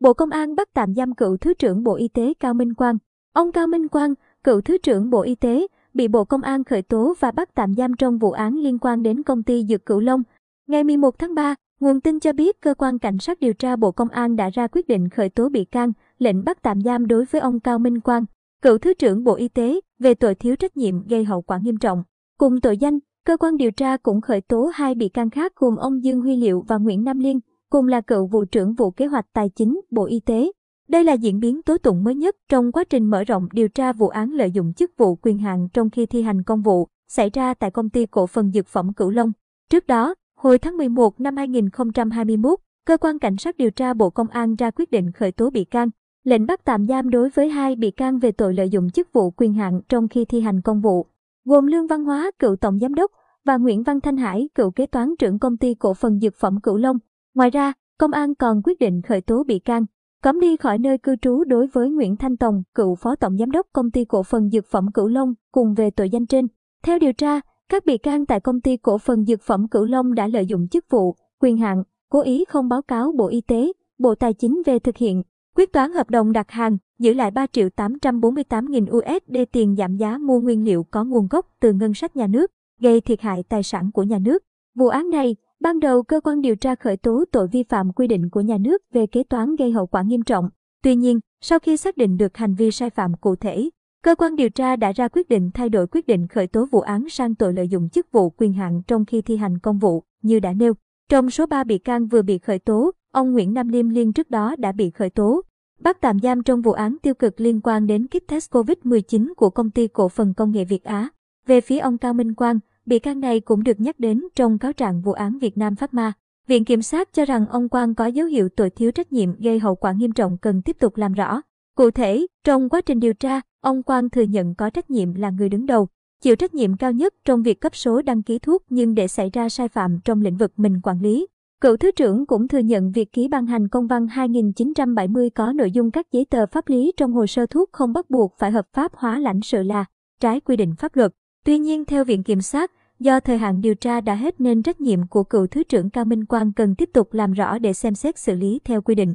Bộ Công an bắt tạm giam cựu Thứ trưởng Bộ Y tế Cao Minh Quang. Ông Cao Minh Quang, cựu Thứ trưởng Bộ Y tế, bị Bộ Công an khởi tố và bắt tạm giam trong vụ án liên quan đến công ty Dược Cửu Long. Ngày 11 tháng 3, nguồn tin cho biết cơ quan cảnh sát điều tra Bộ Công an đã ra quyết định khởi tố bị can, lệnh bắt tạm giam đối với ông Cao Minh Quang, cựu Thứ trưởng Bộ Y tế, về tội thiếu trách nhiệm gây hậu quả nghiêm trọng. Cùng tội danh, cơ quan điều tra cũng khởi tố hai bị can khác gồm ông Dương Huy Liệu và Nguyễn Nam Liên, cùng là cựu vụ trưởng vụ kế hoạch tài chính Bộ Y tế. Đây là diễn biến tố tụng mới nhất trong quá trình mở rộng điều tra vụ án lợi dụng chức vụ quyền hạn trong khi thi hành công vụ xảy ra tại công ty cổ phần dược phẩm Cửu Long. Trước đó, hồi tháng 11 năm 2021, cơ quan cảnh sát điều tra Bộ Công an ra quyết định khởi tố bị can, lệnh bắt tạm giam đối với hai bị can về tội lợi dụng chức vụ quyền hạn trong khi thi hành công vụ, gồm Lương Văn Hóa, cựu tổng giám đốc và Nguyễn Văn Thanh Hải, cựu kế toán trưởng công ty cổ phần dược phẩm Cửu Long. Ngoài ra, công an còn quyết định khởi tố bị can, cấm đi khỏi nơi cư trú đối với Nguyễn Thanh Tòng, cựu phó tổng giám đốc công ty cổ phần dược phẩm Cửu Long, cùng về tội danh trên. Theo điều tra, các bị can tại công ty cổ phần dược phẩm Cửu Long đã lợi dụng chức vụ, quyền hạn, cố ý không báo cáo Bộ Y tế, Bộ Tài chính về thực hiện, quyết toán hợp đồng đặt hàng, giữ lại 3 triệu 848 nghìn USD tiền giảm giá mua nguyên liệu có nguồn gốc từ ngân sách nhà nước, gây thiệt hại tài sản của nhà nước. Vụ án này, ban đầu cơ quan điều tra khởi tố tội vi phạm quy định của nhà nước về kế toán gây hậu quả nghiêm trọng. Tuy nhiên, sau khi xác định được hành vi sai phạm cụ thể, cơ quan điều tra đã ra quyết định thay đổi quyết định khởi tố vụ án sang tội lợi dụng chức vụ quyền hạn trong khi thi hành công vụ, như đã nêu. Trong số 3 bị can vừa bị khởi tố, ông Nguyễn Nam Liêm Liên trước đó đã bị khởi tố, bắt tạm giam trong vụ án tiêu cực liên quan đến kit test COVID-19 của công ty cổ phần công nghệ Việt Á. Về phía ông Cao Minh Quang, bị can này cũng được nhắc đến trong cáo trạng vụ án Việt Nam Phát Ma. Viện Kiểm sát cho rằng ông Quang có dấu hiệu tội thiếu trách nhiệm gây hậu quả nghiêm trọng cần tiếp tục làm rõ. Cụ thể, trong quá trình điều tra, ông Quang thừa nhận có trách nhiệm là người đứng đầu, chịu trách nhiệm cao nhất trong việc cấp số đăng ký thuốc nhưng để xảy ra sai phạm trong lĩnh vực mình quản lý. Cựu Thứ trưởng cũng thừa nhận việc ký ban hành công văn 2970 có nội dung các giấy tờ pháp lý trong hồ sơ thuốc không bắt buộc phải hợp pháp hóa lãnh sự là trái quy định pháp luật. Tuy nhiên theo Viện Kiểm sát, do thời hạn điều tra đã hết nên trách nhiệm của cựu Thứ trưởng Cao Minh Quang cần tiếp tục làm rõ để xem xét xử lý theo quy định.